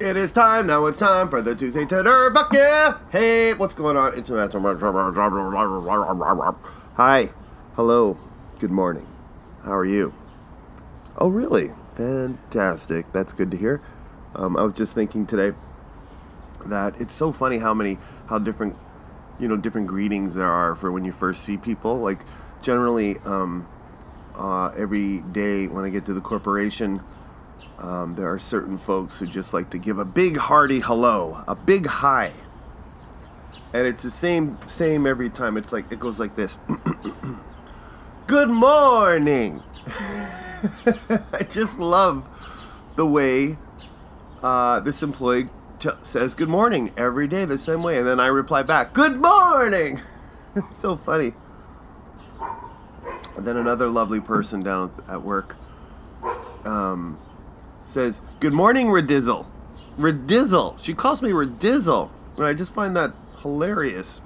It is time, now it's time for the Tuesday Fuck yeah! Hey, what's going on? It's Hi, hello, good morning. How are you? Oh, really? Fantastic. That's good to hear. Um, I was just thinking today that it's so funny how many, how different, you know, different greetings there are for when you first see people. Like, generally, um, uh, every day when I get to the corporation, um, there are certain folks who just like to give a big hearty hello, a big hi, and it's the same same every time. It's like it goes like this. Good morning. I just love the way uh, this employee t- says good morning every day the same way, and then I reply back, "Good morning." it's so funny. And then another lovely person down at work. Um, says, Good morning, Redizzle. Redizzle. She calls me Redizzle. And I just find that hilarious.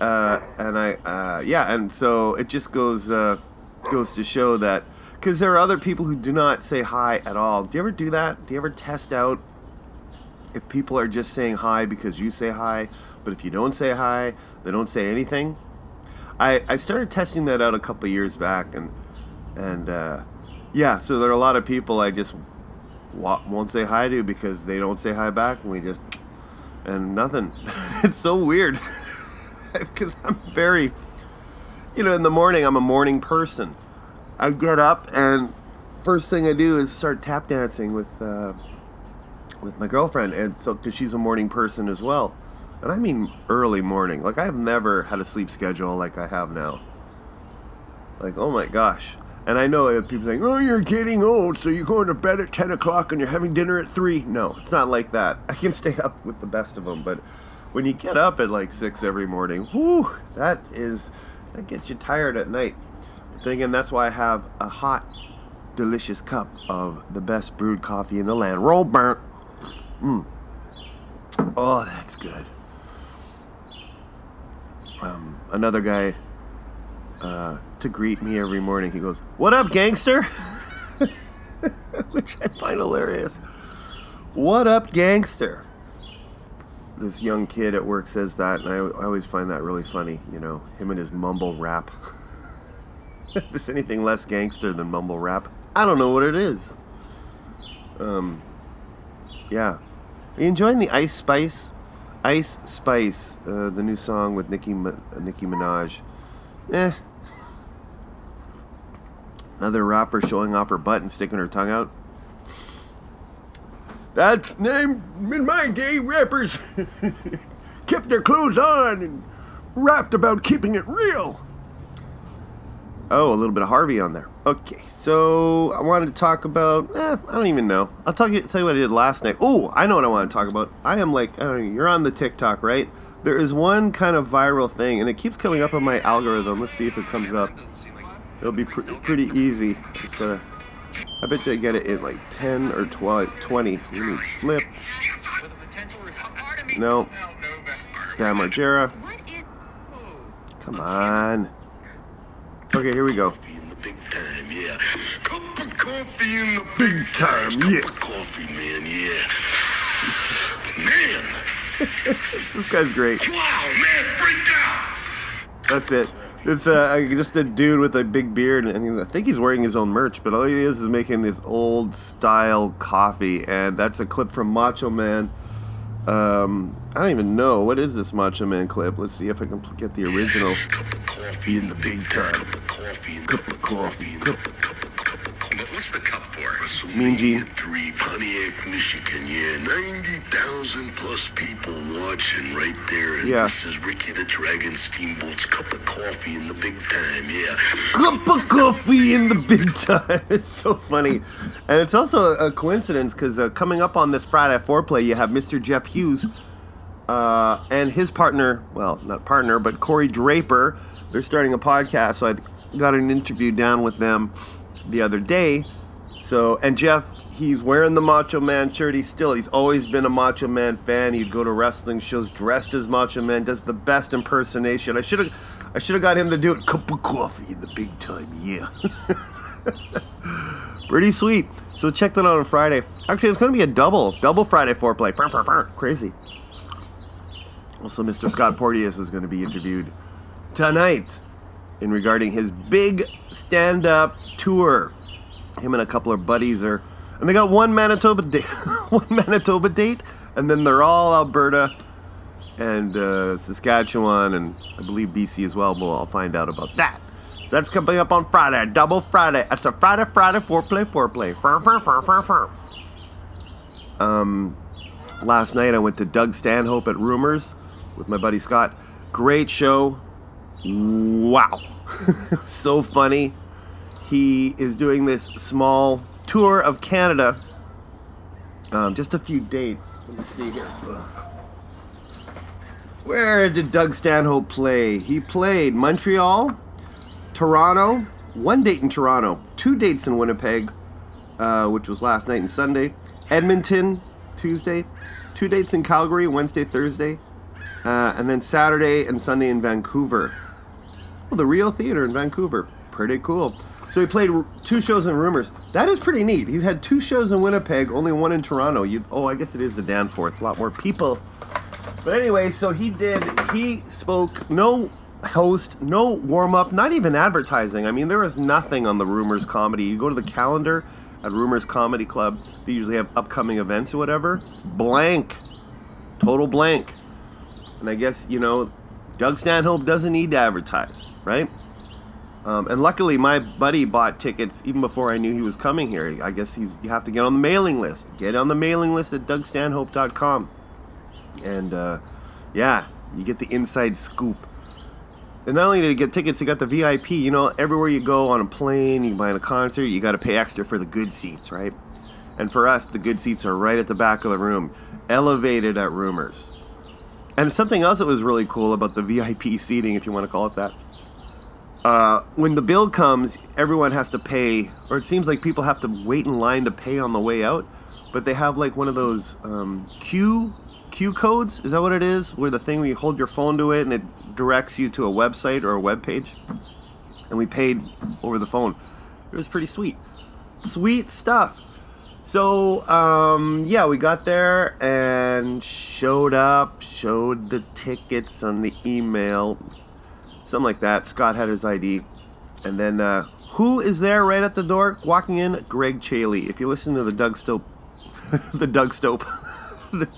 Uh, and I, uh, yeah, and so it just goes, uh, goes to show that, because there are other people who do not say hi at all. Do you ever do that? Do you ever test out if people are just saying hi because you say hi, but if you don't say hi, they don't say anything? I, I started testing that out a couple years back, and, and, uh, yeah, so there are a lot of people I just won't say hi to because they don't say hi back, and we just and nothing. it's so weird because I'm very, you know, in the morning I'm a morning person. I get up and first thing I do is start tap dancing with uh, with my girlfriend, and so because she's a morning person as well, and I mean early morning. Like I've never had a sleep schedule like I have now. Like oh my gosh, and I know people saying, "Oh, you're getting old, so you're going to bed at ten o'clock and you're having dinner at 3. No, it's not like that. I can stay up with the best of them, but when you get up at like six every morning, whoo, that is that gets you tired at night. But then again, that's why I have a hot, delicious cup of the best brewed coffee in the land. Roll burnt. Mm. Oh, that's good. Um, another guy uh, to greet me every morning. He goes, "What up, gangster?" Which I find hilarious. What up, gangster? This young kid at work says that, and I, I always find that really funny. You know, him and his mumble rap. if there's anything less gangster than mumble rap, I don't know what it is. Um, yeah. Are you enjoying the Ice Spice? Ice Spice, uh, the new song with Nicki Nicki Minaj. Eh, Another rapper showing off her butt and sticking her tongue out. That's name in my day. Rappers kept their clothes on and rapped about keeping it real. Oh, a little bit of Harvey on there. Okay, so I wanted to talk about. Eh, I don't even know. I'll tell you, tell you what I did last night. Oh, I know what I want to talk about. I am like, I don't know. You're on the TikTok, right? There is one kind of viral thing, and it keeps coming up on my algorithm. Let's see if it comes up. It'll be pr- pretty easy. Uh, I bet you I get it in like 10 or 12, 20. You need flip. No. Bam Margera. Come on. Okay, here we go. Coffee in the big time, yeah. Cup of coffee in the big time, yeah. Cup of coffee, man, yeah. Man. this guy's great. Wow, man, break down. That's it. It's uh, just a dude with a big beard, and I think he's wearing his own merch. But all he is is making this old style coffee, and that's a clip from Macho Man. Um, I don't even know what is this Macho Man clip. Let's see if I can get the original. Cup of coffee in the big time. Cup of coffee. Cup of coffee. Cup of coffee. What's the cup for? Mean Gene. 3, Pontiac, Michigan. Yeah, 90,000 plus people watching right there. And yeah. This is Ricky the Dragon Steamboat's cup of coffee in the big time. Yeah. Cup of coffee in the big time. It's so funny. And it's also a coincidence because uh, coming up on this Friday foreplay, you have Mr. Jeff Hughes. Uh, and his partner, well, not partner, but Corey Draper, they're starting a podcast. So I got an interview down with them the other day. So, and Jeff, he's wearing the Macho Man shirt. He's still, he's always been a Macho Man fan. He'd go to wrestling shows dressed as Macho Man. Does the best impersonation. I should have, I should have got him to do it. Cup of coffee in the big time, yeah. Pretty sweet. So check that out on Friday. Actually, it's going to be a double, double Friday foreplay. Crazy. Also, Mr. Scott Porteous is going to be interviewed tonight in regarding his big stand-up tour. Him and a couple of buddies are, and they got one Manitoba date, one Manitoba date, and then they're all Alberta and uh, Saskatchewan, and I believe BC as well. Well, I'll find out about that. So that's coming up on Friday, double Friday. It's a Friday, Friday foreplay, foreplay. Firm, firm, firm, firm, firm. Um, last night I went to Doug Stanhope at Rumors with my buddy Scott. Great show. Wow. so funny. He is doing this small tour of Canada. Um, just a few dates. Let me see here. Where did Doug Stanhope play? He played Montreal, Toronto, one date in Toronto, two dates in Winnipeg, uh, which was last night and Sunday, Edmonton, Tuesday, two dates in Calgary, Wednesday, Thursday, uh, and then Saturday and Sunday in Vancouver. The Rio Theater in Vancouver. Pretty cool. So he played two shows in Rumors. That is pretty neat. He had two shows in Winnipeg, only one in Toronto. You, oh, I guess it is the Danforth. A lot more people. But anyway, so he did. He spoke. No host, no warm up, not even advertising. I mean, there was nothing on the Rumors comedy. You go to the calendar at Rumors Comedy Club. They usually have upcoming events or whatever. Blank. Total blank. And I guess, you know, Doug Stanhope doesn't need to advertise, right? Um, and luckily, my buddy bought tickets even before I knew he was coming here. I guess he's you have to get on the mailing list. Get on the mailing list at dougstanhope.com. And uh, yeah, you get the inside scoop. And not only did you get tickets, you got the VIP. You know, everywhere you go on a plane, you buy in a concert, you got to pay extra for the good seats, right? And for us, the good seats are right at the back of the room, elevated at Rumors. And something else that was really cool about the VIP seating, if you want to call it that, uh, when the bill comes, everyone has to pay, or it seems like people have to wait in line to pay on the way out. But they have like one of those um, Q Q codes. Is that what it is? Where the thing where you hold your phone to it and it directs you to a website or a web page. And we paid over the phone. It was pretty sweet, sweet stuff. So, um, yeah, we got there and showed up, showed the tickets on the email, something like that. Scott had his ID. And then, uh, who is there right at the door walking in? Greg Chaille. If you listen to the Doug Stope, the Doug Stope, the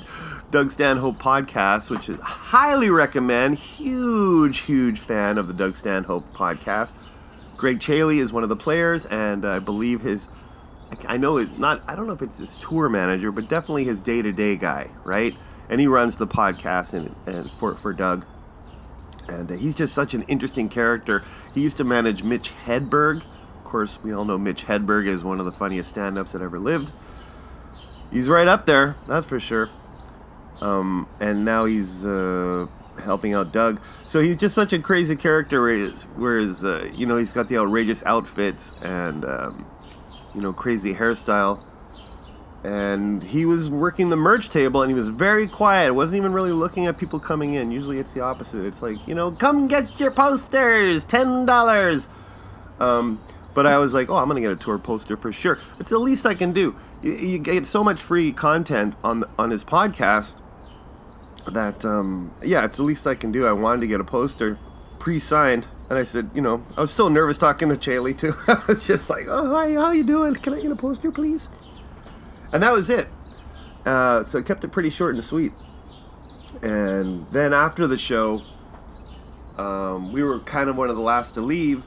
Doug Stanhope podcast, which is highly recommend, huge, huge fan of the Doug Stanhope podcast. Greg Chaille is one of the players, and I believe his I know it's not, I don't know if it's his tour manager, but definitely his day to day guy, right? And he runs the podcast and, and for, for Doug. And uh, he's just such an interesting character. He used to manage Mitch Hedberg. Of course, we all know Mitch Hedberg is one of the funniest stand ups that ever lived. He's right up there, that's for sure. Um, and now he's uh, helping out Doug. So he's just such a crazy character. Whereas, uh, you know, he's got the outrageous outfits and um, you know, crazy hairstyle. And he was working the merch table and he was very quiet. Wasn't even really looking at people coming in. Usually it's the opposite. It's like, you know, come get your posters, $10. Um, but I was like, oh, I'm to get a tour poster for sure. It's the least I can do. You, you get so much free content on, on his podcast that, um, yeah, it's the least I can do. I wanted to get a poster pre-signed, and I said, you know, I was so nervous talking to Chaille too. I was just like, oh hi, how you doing? Can I get a poster, please? And that was it. Uh, so I kept it pretty short and sweet. And then after the show, um, we were kind of one of the last to leave.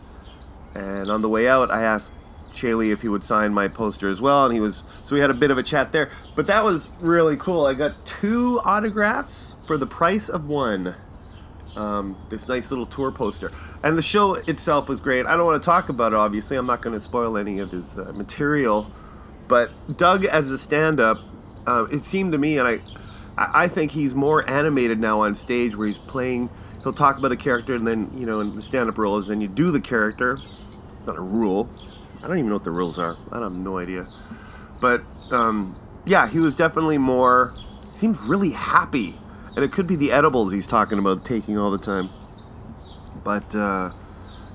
And on the way out, I asked Chaille if he would sign my poster as well, and he was. So we had a bit of a chat there. But that was really cool. I got two autographs for the price of one um, this nice little tour poster. And the show itself was great. I don't want to talk about it, obviously. I'm not going to spoil any of his uh, material. But Doug, as a stand up, uh, it seemed to me, and I, I think he's more animated now on stage where he's playing. He'll talk about a character, and then, you know, in the stand up role is then you do the character. It's not a rule. I don't even know what the rules are. I have no idea. But um, yeah, he was definitely more, seemed really happy and it could be the edibles he's talking about taking all the time. But uh,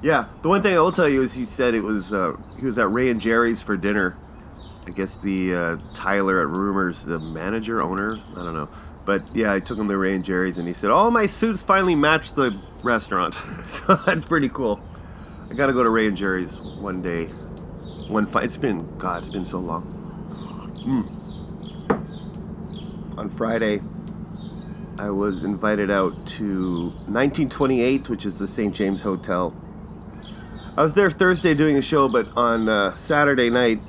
yeah, the one thing I will tell you is he said it was uh, he was at Ray and Jerry's for dinner, I guess the uh, Tyler at Rumors, the manager, owner, I don't know. But yeah, I took him to Ray and Jerry's and he said, "All my suits finally match the restaurant." so that's pretty cool. I got to go to Ray and Jerry's one day. One fi- it's been God, it's been so long. Mm. On Friday, I was invited out to 1928, which is the St. James Hotel. I was there Thursday doing a show, but on uh, Saturday night,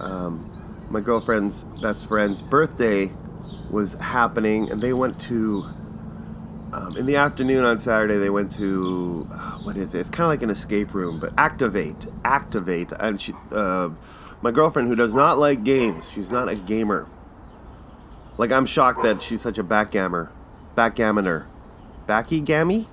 um, my girlfriend's best friend's birthday was happening, and they went to. Um, in the afternoon on Saturday, they went to uh, what is it? It's kind of like an escape room, but Activate, Activate, and she, uh, my girlfriend, who does not like games, she's not a gamer. Like I'm shocked that she's such a backgammer, backgammoner, backy gammy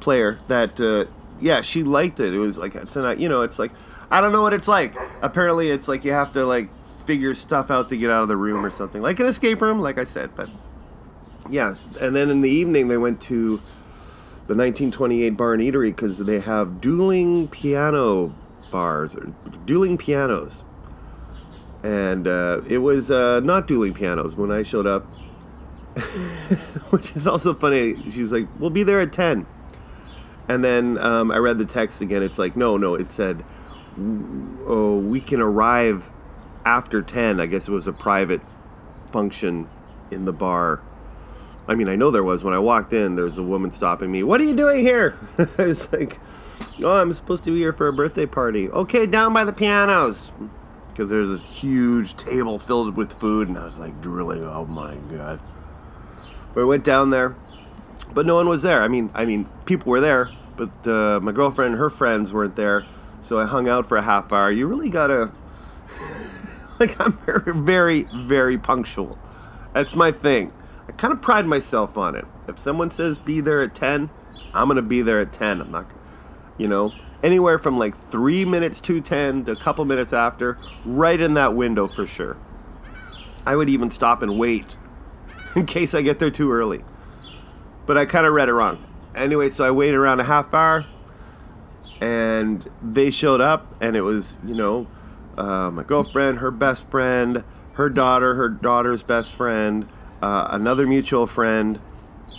player that uh, yeah, she liked it. It was like tonight, you know, it's like I don't know what it's like. Apparently, it's like you have to like figure stuff out to get out of the room or something, like an escape room, like I said. But yeah, and then in the evening they went to the 1928 Bar and Eatery because they have dueling piano bars or dueling pianos, and uh, it was uh, not dueling pianos when I showed up. Which is also funny. She's like, "We'll be there at 10. And then um, I read the text again. It's like, no, no, it said, oh, we can arrive after 10. I guess it was a private function in the bar. I mean, I know there was. When I walked in, there was a woman stopping me. What are you doing here? I was like, oh, I'm supposed to be here for a birthday party. Okay, down by the pianos. Because there's this huge table filled with food, and I was like drooling. Oh my god! But I went down there but no one was there. I mean, I mean, people were there, but uh, my girlfriend and her friends weren't there. So I hung out for a half hour. You really gotta, like, I'm very, very, very punctual. That's my thing. I kind of pride myself on it. If someone says be there at ten, I'm gonna be there at ten. I'm not, you know, anywhere from like three minutes to ten to a couple minutes after, right in that window for sure. I would even stop and wait in case I get there too early but I kind of read it wrong. Anyway, so I waited around a half hour, and they showed up, and it was you know uh, my girlfriend, her best friend, her daughter, her daughter's best friend, uh, another mutual friend,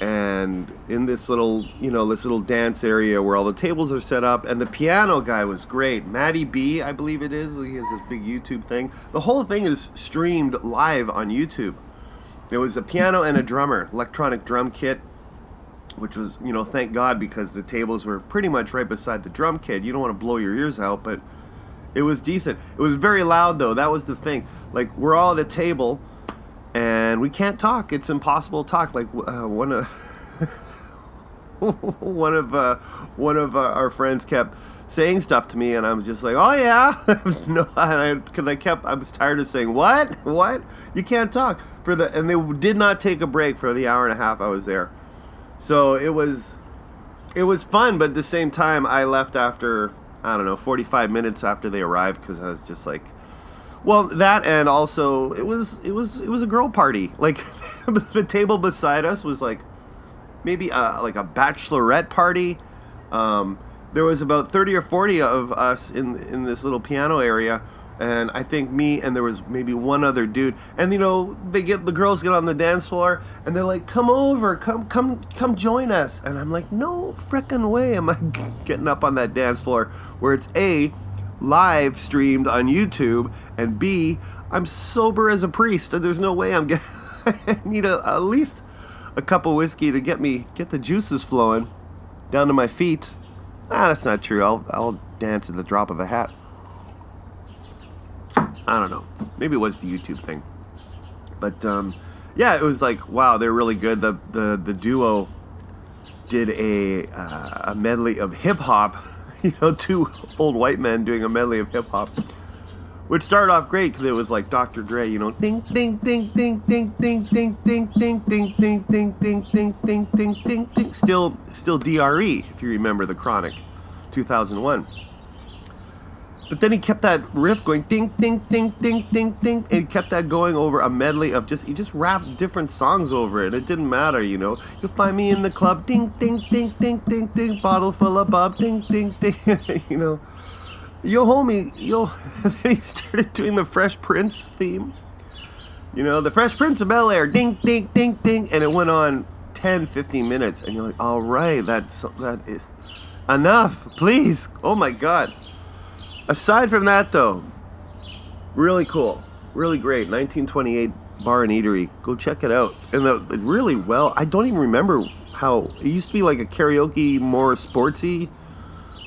and in this little you know this little dance area where all the tables are set up, and the piano guy was great, maddie B, I believe it is. He has this big YouTube thing. The whole thing is streamed live on YouTube. It was a piano and a drummer, electronic drum kit which was, you know, thank God because the tables were pretty much right beside the drum kit. You don't want to blow your ears out, but it was decent. It was very loud though. That was the thing. Like we're all at a table and we can't talk. It's impossible to talk. Like uh, one of one of uh, one of uh, our friends kept saying stuff to me, and I was just like, "Oh yeah," no, because I, I kept I was tired of saying what, what you can't talk for the, and they did not take a break for the hour and a half I was there. So it was it was fun, but at the same time, I left after I don't know 45 minutes after they arrived because I was just like, well, that and also it was it was it was a girl party. Like the table beside us was like maybe a, like a bachelorette party. Um, there was about 30 or 40 of us in in this little piano area and I think me and there was maybe one other dude. And you know, they get the girls get on the dance floor and they're like, "Come over, come come come join us." And I'm like, "No frickin' way am I getting up on that dance floor where it's a live streamed on YouTube and B I'm sober as a priest and there's no way I'm getting I need a, at least a cup of whiskey to get me get the juices flowing down to my feet. Ah, that's not true. I'll I'll dance at the drop of a hat. I don't know. Maybe it was the YouTube thing. But um, yeah, it was like wow, they're really good. The the the duo did a uh, a medley of hip hop. You know, two old white men doing a medley of hip hop, which started off great because it was like Dr. Dre. You know, ding ding ding ding ding ding ding ding ding ding ding ding ding ding ding ding ding ding. Still still Dre if you remember the Chronic, 2001. But then he kept that riff going ding ding ding ding ding ding and he kept that going over a medley of just he just rapped different songs over it. It didn't matter, you know. You'll find me in the club ding ding ding ding ding ding bottle full of bob ding ding ding you know. yo homie, yo. then he started doing the Fresh Prince theme. You know, the Fresh Prince of Bel Air, ding, ding, ding, ding, and it went on 10, 15 minutes, and you're like, all right, that's that is enough, please. Oh my God. Aside from that, though, really cool, really great. 1928 bar and eatery. Go check it out. And the, really well. I don't even remember how it used to be like a karaoke, more sportsy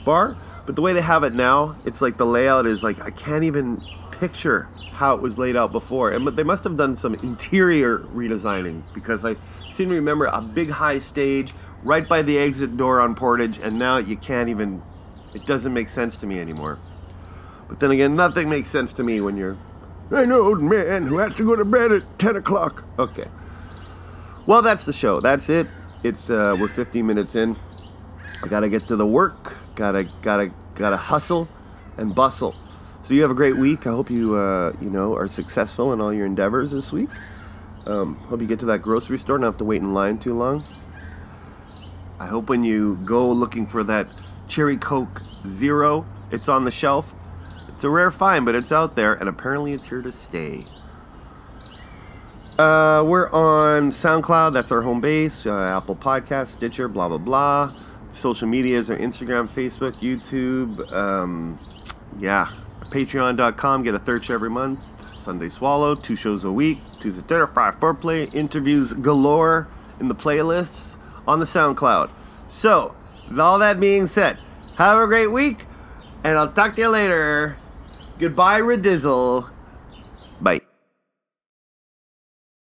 bar, but the way they have it now, it's like the layout is like I can't even picture how it was laid out before. And but they must have done some interior redesigning because I seem to remember a big high stage right by the exit door on Portage, and now you can't even. It doesn't make sense to me anymore. But then again, nothing makes sense to me when you're an old man who has to go to bed at 10 o'clock. Okay. Well, that's the show. That's it. It's uh, we're 15 minutes in. I gotta get to the work. Gotta gotta gotta hustle and bustle. So you have a great week. I hope you uh, you know are successful in all your endeavors this week. Um, hope you get to that grocery store, Don't have to wait in line too long. I hope when you go looking for that cherry coke zero, it's on the shelf. It's a rare find, but it's out there, and apparently it's here to stay. Uh, we're on SoundCloud, that's our home base, uh, Apple Podcast, Stitcher, blah, blah, blah. Social medias are Instagram, Facebook, YouTube. Um, yeah, patreon.com, get a third show every month. Sunday Swallow, two shows a week. Tuesday Titter, Five Foreplay, interviews galore in the playlists on the SoundCloud. So, with all that being said, have a great week, and I'll talk to you later. Goodbye, Redizzle.